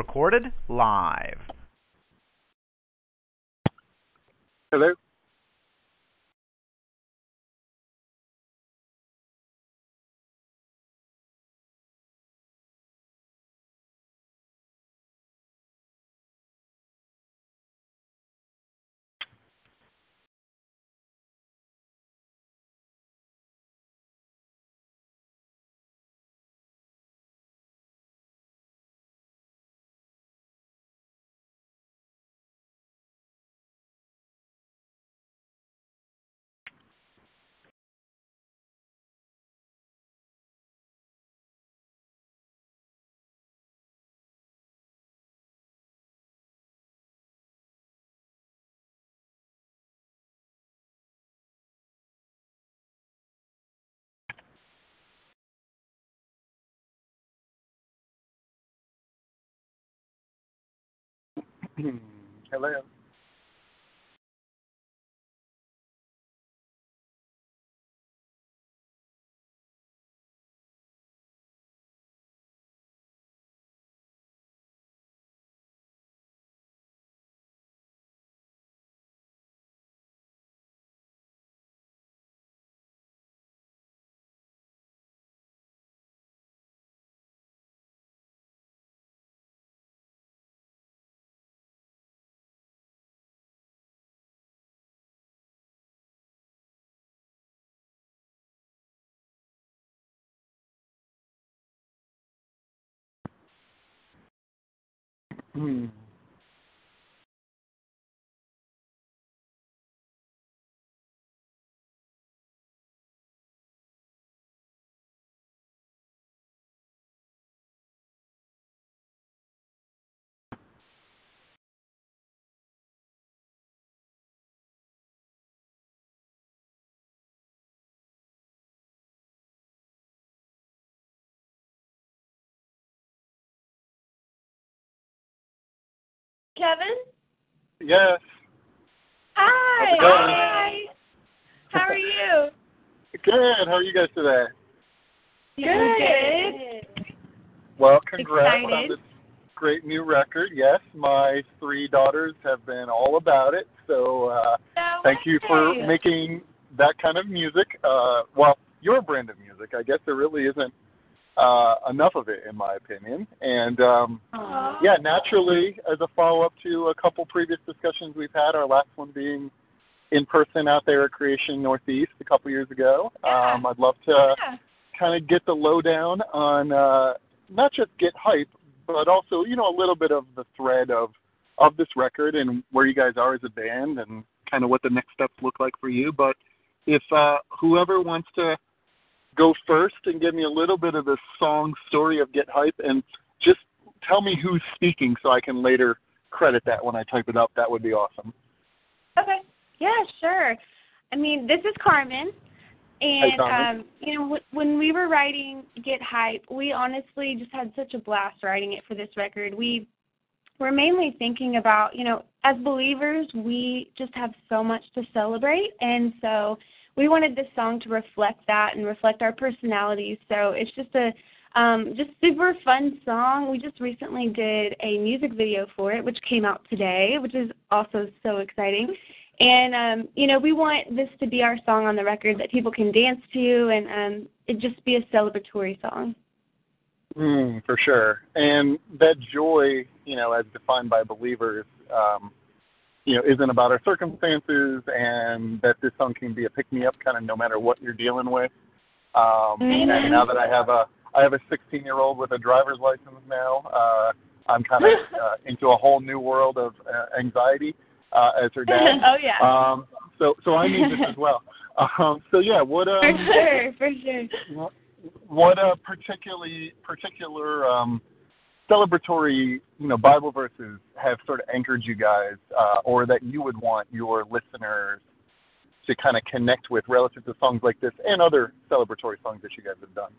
Recorded live. Hello. Hello. Hmm. Kevin? Yes. Hi. How's it going? Hi. How are you? Good. How are you guys today? Good. Well, congrats on this great new record. Yes, my three daughters have been all about it. So uh, No thank you for making that kind of music. Uh, well, your brand of music. I guess there really isn't uh, enough of it, in my opinion. And um, yeah, naturally, as a follow up to a couple previous discussions we've had, our last one being in person out there at Creation Northeast a couple years ago. Yeah. Um, I'd love to Yeah. kind of get the lowdown on uh, not just get hype, but also you know a little bit of the thread of of this record and where you guys are as a band and kind of what the next steps look like for you. But if uh, whoever wants to go first and give me a little bit of the song story of Get Hype and just tell me who's speaking so I can later credit that when I type it up, that would be awesome. Okay. Yeah, sure. I mean, this is Carmen. And Carmen. um, you know, w- when we were writing Get Hype, we honestly just had such a blast writing it for this record. We were mainly thinking about, you know, as believers, we just have so much to celebrate, and so we wanted this song to reflect that and reflect our personalities. So it's just a um, just super fun song. We just recently did a music video for it, which came out today, which is also so exciting. And um, you know, we want this to be our song on the record that people can dance to, and um, it just be a celebratory song. Mm, for sure. And that joy, you know, as defined by believers, um, you know, isn't about our circumstances and that this song can be a pick me up kind of no matter what you're dealing with. Um Amen. and now that I have a I have a 16 year old with a driver's license now, uh I'm kind of uh, into a whole new world of uh, anxiety uh as her dad. oh yeah. Um, so so I need this as well. Um, so yeah, what um, For sure, for sure. what, what uh, particularly particular um, celebratory you know Bible verses have sort of anchored you guys, uh, or that you would want your listeners to kind of connect with relative to songs like this and other celebratory songs that you guys have done?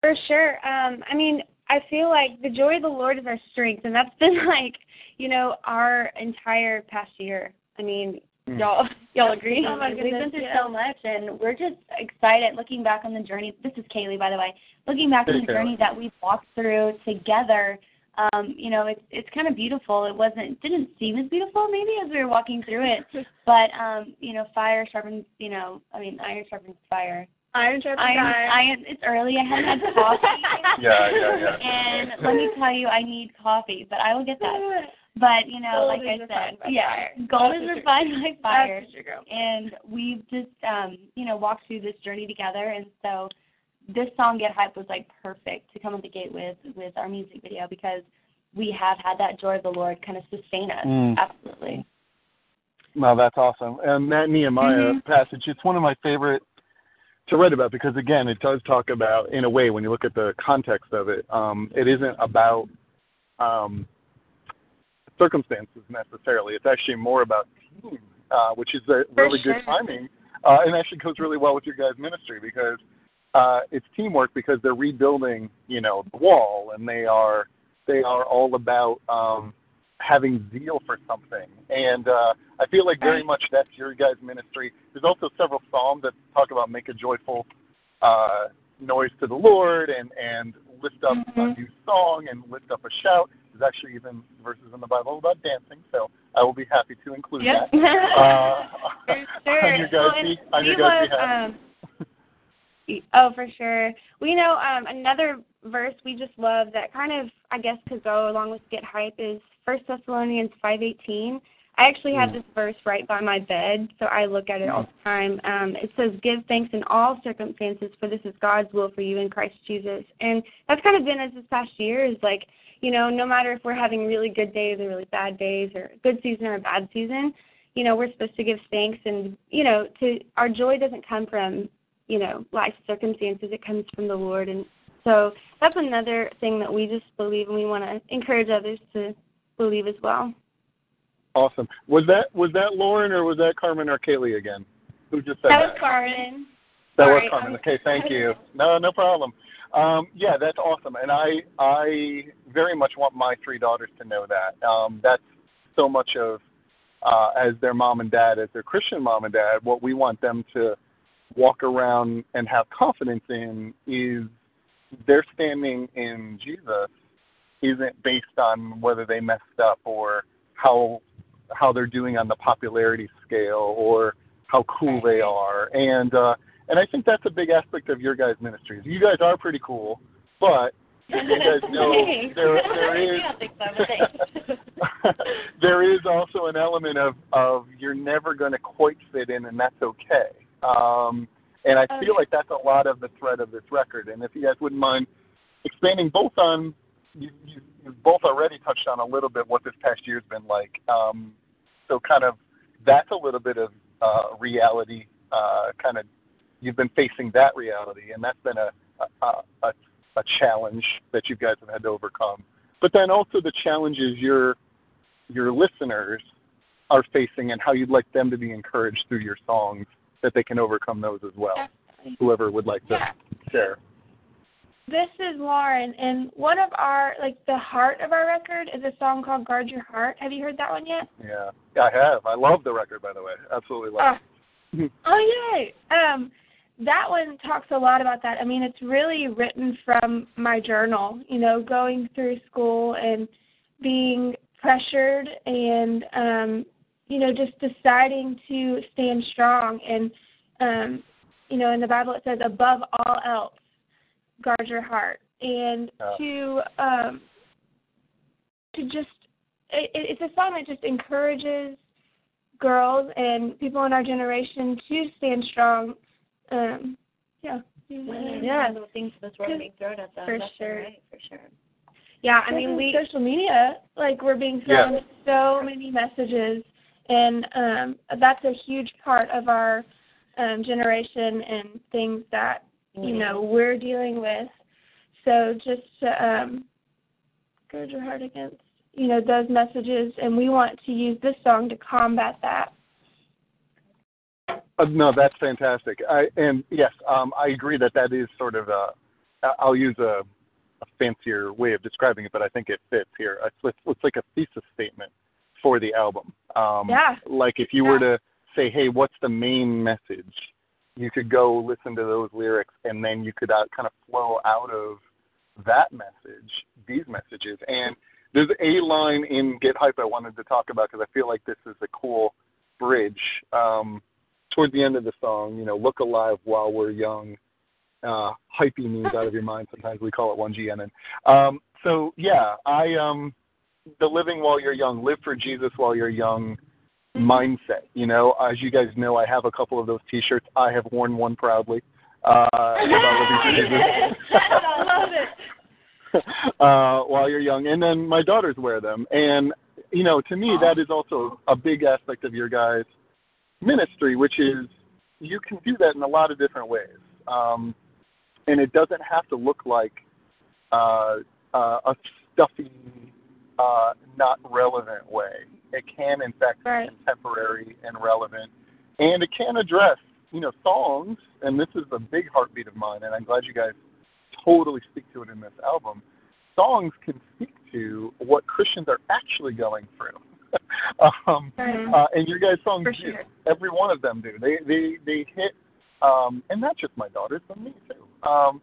For sure. Um, I mean, I feel like the joy of the Lord is our strength, and that's been like, you know, our entire past year. I mean. Y'all, y'all agree? Oh my goodness, We've been through yeah. so much. and we're just excited looking back on the journey. This is Kaylee, by the way. Looking back on Hey, the journey that we walked through together, um, you know, it's it's kind of beautiful. It wasn't didn't seem as beautiful maybe as we were walking through it, but um, you know, fire sharpens. You know, I mean, iron sharpens fire. Iron sharpens Iron, iron. iron. It's early. I haven't had coffee. Yeah, yeah, yeah. And let me tell you, I need coffee, but I will get that. But you know, Gold like I said, yeah, fire. gold That's is for sure. refined by fire That's for sure, girl. and we've just um you know walked through this journey together and so this song get hype was like perfect to come at the gate with with our music video because we have had that joy of the lord kind of sustain us Mm. absolutely No, that's awesome. And that Nehemiah Mhm. passage, it's one of my favorite to write about because again, it does talk about, in a way, when you look at the context of it, um, it isn't about um, circumstances necessarily. It's actually more about team, uh, which is a really good timing, uh, and actually goes really well with your guys' ministry because uh, it's teamwork because they're rebuilding, you know, the wall, and they are they are all about um, having zeal for something. And uh, I feel like very much that's your guys' ministry. There's also several psalms that talk about make a joyful uh, noise to the Lord and and lift up a Mhm. new song and lift up a shout. There's actually even verses in the Bible about dancing, so I will be happy to include Yep. that. Uh, for sure. on your guys' Well, be- on your guys' behalf. um, oh, for sure. We know um, another verse we just love that kind of, I guess, could go along with get hype is First Thessalonians five eighteen. I actually have Mm. this verse right by my bed, so I look at it all the time. Um, it says, "Give thanks in all circumstances, for this is God's will for you in Christ Jesus." And that's kind of been as this past year is like, you know, no matter if we're having really good days or really bad days, or good season or a bad season, you know, we're supposed to give thanks, and you know, to our joy doesn't come from, you know, life circumstances; it comes from the Lord, and so that's another thing that we just believe, and we want to encourage others to believe as well. Awesome. Was that was that Lauren or was that Carmen or Kaylee again? Who just said That that? was Carmen. That was Carmen. Okay, thank you. No, no problem. Um, yeah, that's awesome, and I I very much want my three daughters to know that. Um, that's so much of uh, as their mom and dad, as their Christian mom and dad, what we want them to walk around and have confidence in is their standing in Jesus isn't based on whether they messed up or how how they're doing on the popularity scale or how cool they are. And uh and I think that's a big aspect of your guys' ministries. You guys are pretty cool, but you guys know there there is I don't think so, but thanks. there is also an element of of you're never going to quite fit in, and that's okay. Um, and I feel Okay. like that's a lot of the thread of this record. And if you guys wouldn't mind expanding both on, you, you, you've both already touched on a little bit what this past year's been like. Um, so kind of that's a little bit of uh, reality. Uh, kind of you've been facing that reality, and that's been a a, a a challenge that you guys have had to overcome. But then also the challenges your your listeners are facing and how you'd like them to be encouraged through your songs that they can overcome those as well. Whoever would like to Yeah. share. This is Lauren, and one of our like the heart of our record is a song called "Guard Your Heart." Have you heard that one yet? Yeah, I have. I love the record, by the way. Absolutely love it. Oh yay! Um, that one talks a lot about that. I mean, it's really written from my journal. You know, going through school and being pressured, and um, you know, just deciding to stand strong. And um, you know, in the Bible it says, "Above all else, guard your heart." And Yeah. to um, to just it, it- it's a song that just encourages girls and people in our generation to stand strong. Um, yeah. Women, Yeah. the things this world being thrown at them. For left and sure. right, for sure. Yeah, I mean, we social media, like we're being Yeah. so many messages, and um, that's a huge part of our um, generation and things that you know we're dealing with. So just to um, gird your heart against you know those messages, and we want to use this song to combat that. Uh, no, that's fantastic. I, and yes, um, I agree that that is sort of a. I'll use a, a fancier way of describing it, but I think it fits here. It's, it's, it's like a thesis statement for the album. Um, Yeah. Like if you were to say, "Hey, what's the main message?" You could go listen to those lyrics, and then you could uh, kind of flow out of that message these messages. And there's a line in Get Hype I wanted to talk about because I feel like this is a cool bridge. Um, toward the end of the song, you know, look alive while we're young. Uh, hypey means out of your mind. Sometimes we call it one G and Um, so yeah, I um, the living while you're young, live for Jesus while you're young mindset. You know, as you guys know, I have a couple of those T-shirts. I have worn one proudly. Uh, about living for Jesus. I love it. uh, while you're young, and then my daughters wear them. And you know, to me, that is also a big aspect of your guys' ministry, which is you can do that in a lot of different ways, um, and it doesn't have to look like uh, uh, a stuffy, uh, not relevant way. It can, in fact, Right. be contemporary and relevant, and it can address, you know, songs. And this is a big heartbeat of mine, and I'm glad you guys totally speak to it in this album. Songs can speak to what Christians are actually going through. um, uh, and your guys' songs For do. Every one of them do. They they they hit, um, and not just my daughters, but me too. Um,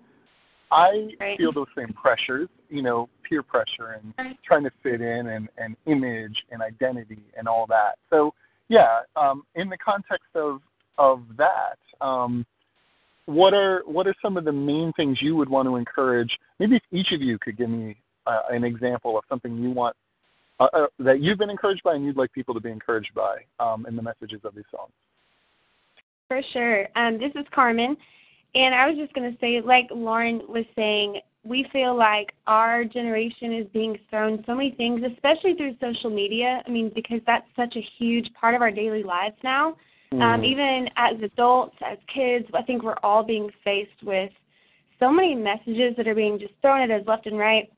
I Right. feel those same pressures, you know, peer pressure and trying to fit in and, and image and identity and all that. So yeah, um, in the context of of that, um, what are what are some of the main things you would want to encourage? Maybe if each of you could give me uh, an example of something you want uh, uh, that you've been encouraged by and you'd like people to be encouraged by um, in the messages of these songs. For sure. Um, this is Carmen, and I was just going to say, like Lauren was saying, we feel like our generation is being thrown so many things, especially through social media. I mean, because that's such a huge part of our daily lives now. Um, even as adults, as kids, I think we're all being faced with so many messages that are being just thrown at us left and right,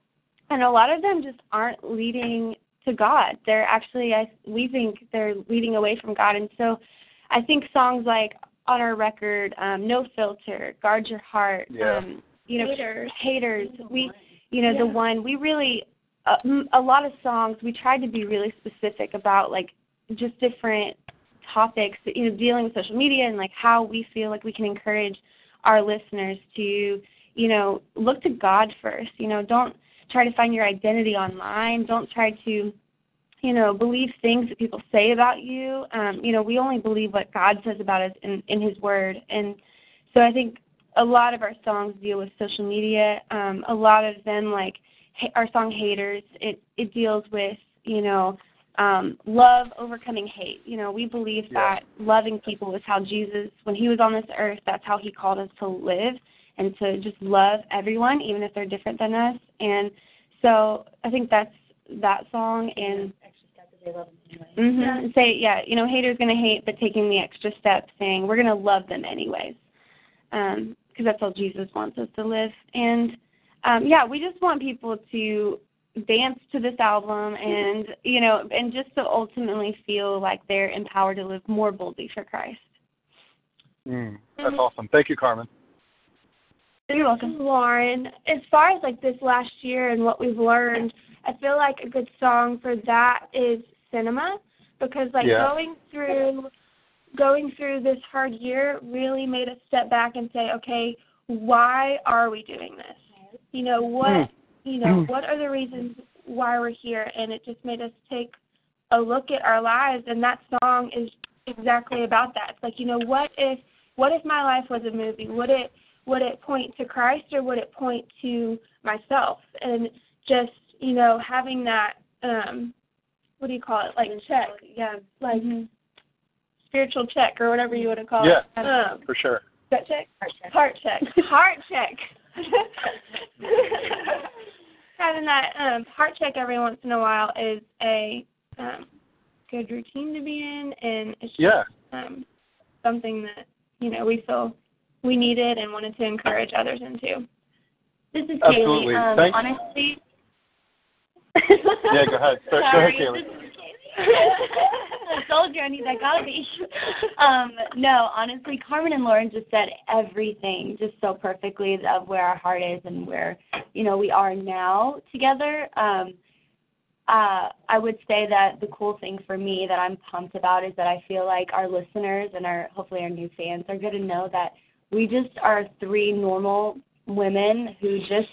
and a lot of them just aren't leading to God. They're actually, I, we think, they're leading away from God, and so I think songs like on our record, um, No Filter, Guard Your Heart, Yeah. um, you know, haters. We, you know, the one we really, a, m- a lot of songs we tried to be really specific about like just different topics, you know, dealing with social media and like how we feel like we can encourage our listeners to, you know, look to God first. You know, don't try to find your identity online. Don't try to you know, believe things that people say about you. Um, you know, we only believe what God says about us in, in His Word. And so I think a lot of our songs deal with social media. Um, a lot of them, like ha- our song "Haters," it it deals with you know um, love overcoming hate. You know, we believe Yeah. that loving people is how Jesus, when He was on this earth, that's how He called us to live and to just love everyone, even if they're different than us. And so I think that's that song and Mm-hmm. And say, yeah, you know, haters gonna hate, but taking the extra step, saying we're gonna love them anyways, because that's how Jesus wants us to live. And um, yeah, we just want people to dance to this album, and you know, and just to ultimately feel like they're empowered to live more boldly for Christ. Mm, that's awesome. Thank you, Carmen. You're welcome. Lauren, as far as like this last year and what we've learned, I feel like a good song for that is Cinema because like Yeah. going through going through this hard year really made us step back and say, okay, why are we doing this? You know, what Mm. you know, what are the reasons why we're here? And it just made us take a look at our lives and that song is exactly about that. It's like, you know, what if what if my life was a movie? Would it would it point to Christ or would it point to myself? And just, you know, having that um what do you call it? Like check. Yeah. Like spiritual check or whatever you want to call Yeah. it. Um For sure. that check? Heart check. Heart check. Having that um, heart check every once in a while is a um, good routine to be in, and it's just Yeah. um, something that you know we feel we needed and wanted to encourage others into. This is Absolutely. Kaylee. Um, Thank- honestly. Yeah, go ahead. Go- go ahead, Sorry, Kaylee. Kaylee. I need that um, no, honestly, Carmen and Lauren just said everything just so perfectly of where our heart is and where you know we are now together. Um, uh, I would say that the cool thing for me that I'm pumped about is that I feel like our listeners and our hopefully our new fans are going to know that we just are three normal women who just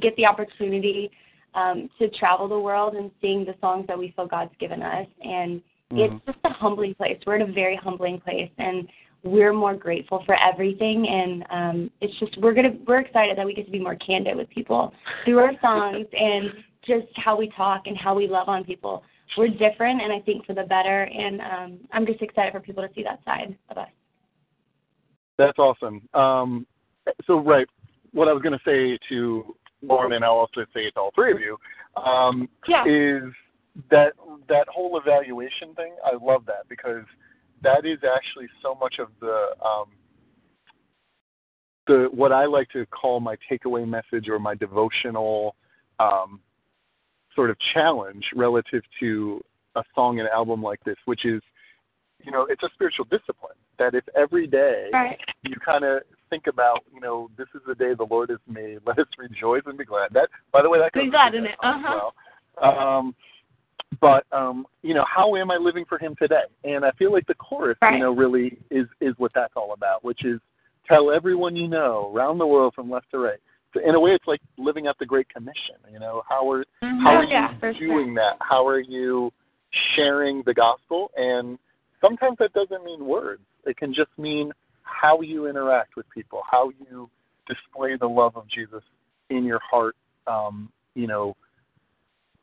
get the opportunity um, to travel the world and sing the songs that we feel God's given us. And Mhm. it's just a humbling place. We're in a very humbling place, and we're more grateful for everything. And um, it's just we're gonna we're excited that we get to be more candid with people through our songs and just how we talk and how we love on people. We're different, and I think for the better. And um, I'm just excited for people to see that side of us. That's awesome. Um, so, right, what I was going to say to Lauren, and I'll also say it to all three of you, um, Yeah. is that that whole evaluation thing. I love that because that is actually so much of the um, the what I like to call my takeaway message or my devotional um, sort of challenge relative to a song and album like this, which is, you know, it's a spiritual discipline. That if every day Right. you kind of think about, you know, this is the day the Lord has made. Let us rejoice and be glad. That, by the way, that goes Be glad in it. as Uh-huh. well. Um, but um, you know, how am I living for Him today? And I feel like the chorus, Right. you know, really is is what that's all about, which is tell everyone you know around the world from left to right. So in a way, it's like living out the Great Commission. You know, how are how Oh, are you yeah, sure. doing that? How are you sharing the gospel? And sometimes that doesn't mean words. It can just mean how you interact with people, how you display the love of Jesus in your heart, um, you know,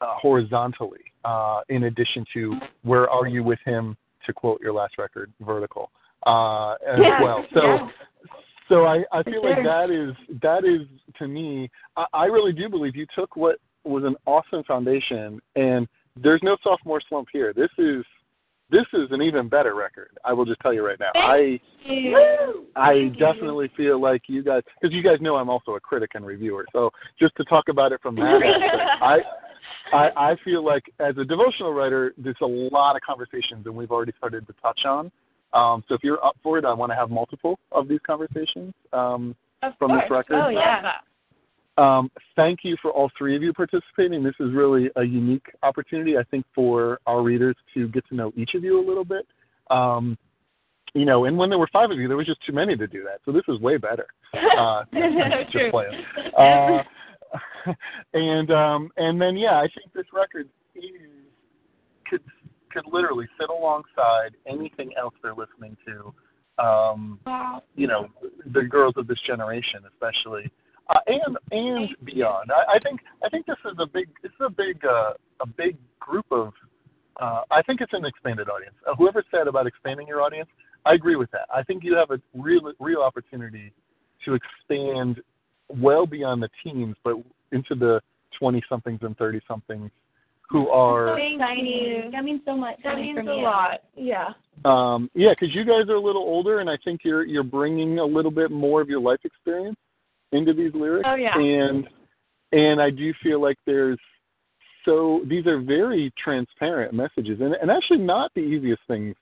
uh, horizontally, uh, in addition to where are you with him, to quote your last record, vertical, uh, as Yeah, well. So, yeah. so I, I feel like that is that is to me. I, I really do believe you took what was an awesome foundation, and there's no sophomore slump here. This is this is an even better record. I will just tell you right now. I Woo! I Thank you. definitely feel like you guys, because you guys know I'm also a critic and reviewer. So just to talk about it from that aspect, I, I I feel like as a devotional writer, there's a lot of conversations, and we've already started to touch on. Um, so if you're up for it, I want to have multiple of these conversations um, Of from this record. Oh yeah. Um, thank you for all three of you participating. This is really a unique opportunity, I think, for our readers to get to know each of you a little bit. Um, you know, and when there were five of you, there was just too many to do that. So this is way better. Uh, just True. playing. Uh, and um, and then yeah, I think this record is could could literally sit alongside anything else they're listening to. Um, you know the girls of this generation, especially, uh, and and beyond. I, I think I think this is a big this is a big uh, a big group of. Uh, I think it's an expanded audience. Uh, whoever said about expanding your audience, I agree with that. I think you have a real real opportunity to expand well beyond the teens, but into the twenty somethings and thirty somethings who are Thank you. That means so much. That means a you. lot. Yeah. Um, yeah, because you guys are a little older, and I think you're you're bringing a little bit more of your life experience into these lyrics. Oh, yeah. And and I do feel like there's so these are very transparent messages, and and actually not the easiest things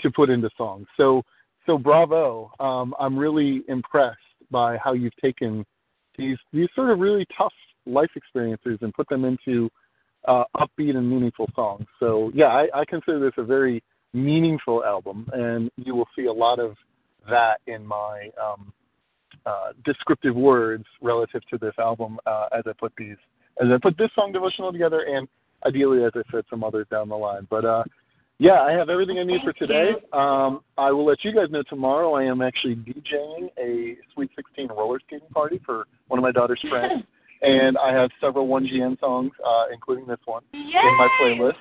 to put into songs. So so bravo. Um, I'm really impressed by how you've taken these these sort of really tough life experiences and put them into uh, upbeat and meaningful songs. So yeah, I, I consider this a very meaningful album, and you will see a lot of that in my um, uh, descriptive words relative to this album uh, as I put these as I put this song devotional together, and ideally, as I said, some others down the line. But uh, yeah, I have everything I need for today. Um, I will let you guys know tomorrow. I am actually DJing a Sweet 16 roller skating party for one of my daughter's friends, and I have several 1GN songs, uh, including this one, in my playlist.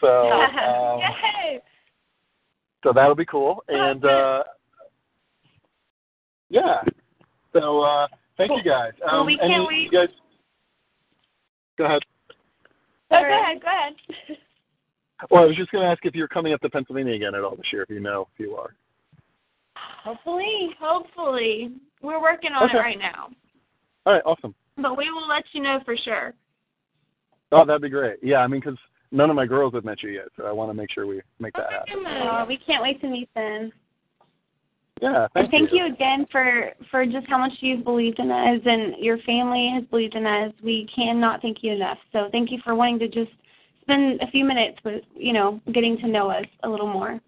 So. Um, so that'll be cool. And uh yeah. So uh thank you guys. Um Well, we any- can't wait. You guys Go ahead. Oh, go ahead. Go ahead. Well, I was just going to ask if you're coming up to Pennsylvania again at all this year. If you know, if you are. Hopefully, hopefully. We're working on Okay. it right now. All right, awesome. But we will let you know for sure. Oh, that'd be great. Yeah, I mean, because none of my girls have met you yet, so I want to make sure we make that happen. Uh, we can't wait to meet them. Yeah, And thank, thank you again for for just how much you've believed in us and your family has believed in us. We cannot thank you enough. So thank you for wanting to just spend a few minutes with you know getting to know us a little more.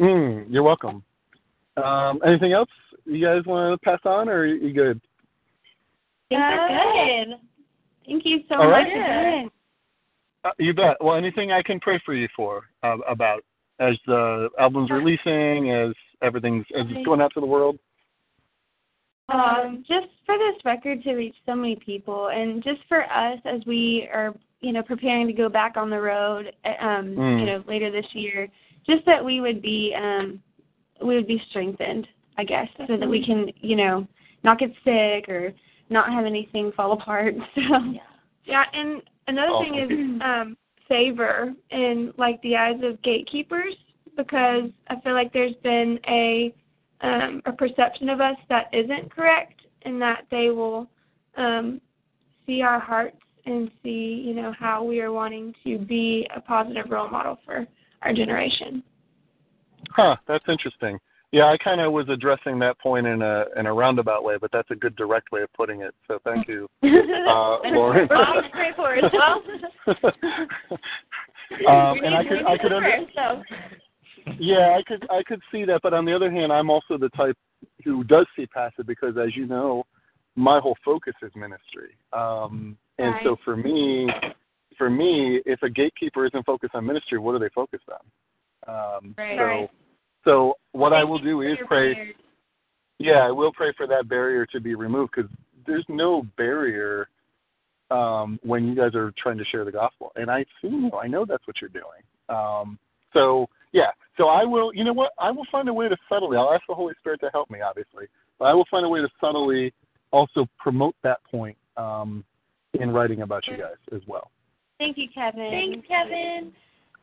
Mm, you're welcome. Um, anything else you guys want to pass on, or are you good? I good. Thank you so All right. much again. Uh, you bet. Well, anything I can pray for you for uh, about as the album's releasing, as everything's as it's going out to the world. Um, just for this record to reach so many people, and just for us as we are, you know, preparing to go back on the road, uh, um, Mm. you know, later this year, just that we would be, um, we would be strengthened, I guess, so that we can, you know, not get sick or not have anything fall apart. So, Yeah, yeah and another thing is um favor in like the eyes of gatekeepers because I feel like there's been a um a perception of us that isn't correct and that they will um see our hearts and see, you know, how we are wanting to be a positive role model for our generation. Huh, that's interesting. Yeah, I kind of was addressing that point in a in a roundabout way, but that's a good direct way of putting it. So thank you, uh, Lauren. We're all straightforward. Well, um, and I could I could under, so. yeah I could I could see that, but on the other hand, I'm also the type who does see past it because, as you know, my whole focus is ministry. Um, and so for me, for me, if a gatekeeper isn't focused on ministry, what are they focused on? Um, Right. so Right. so what I will do is pray. prayers. Yeah, I will pray for that barrier to be removed because there's no barrier um, when you guys are trying to share the gospel, and I see you. I know that's what you're doing. Um, so yeah, so I will. You know what? I will find a way to subtly. I'll ask the Holy Spirit to help me, obviously, but I will find a way to subtly also promote that point um, in writing about you guys as well. Thank you, Kevin. Thanks, Kevin.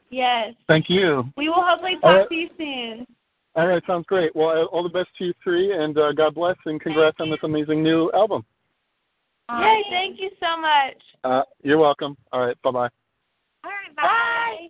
Yes. Thank you. We will hopefully talk All right. to you soon. All right, sounds great. Well, all the best to you three, and uh, God bless, and congrats on this amazing new album. Yay, thank you so much. Uh, you're welcome. All right, bye bye. All right, bye.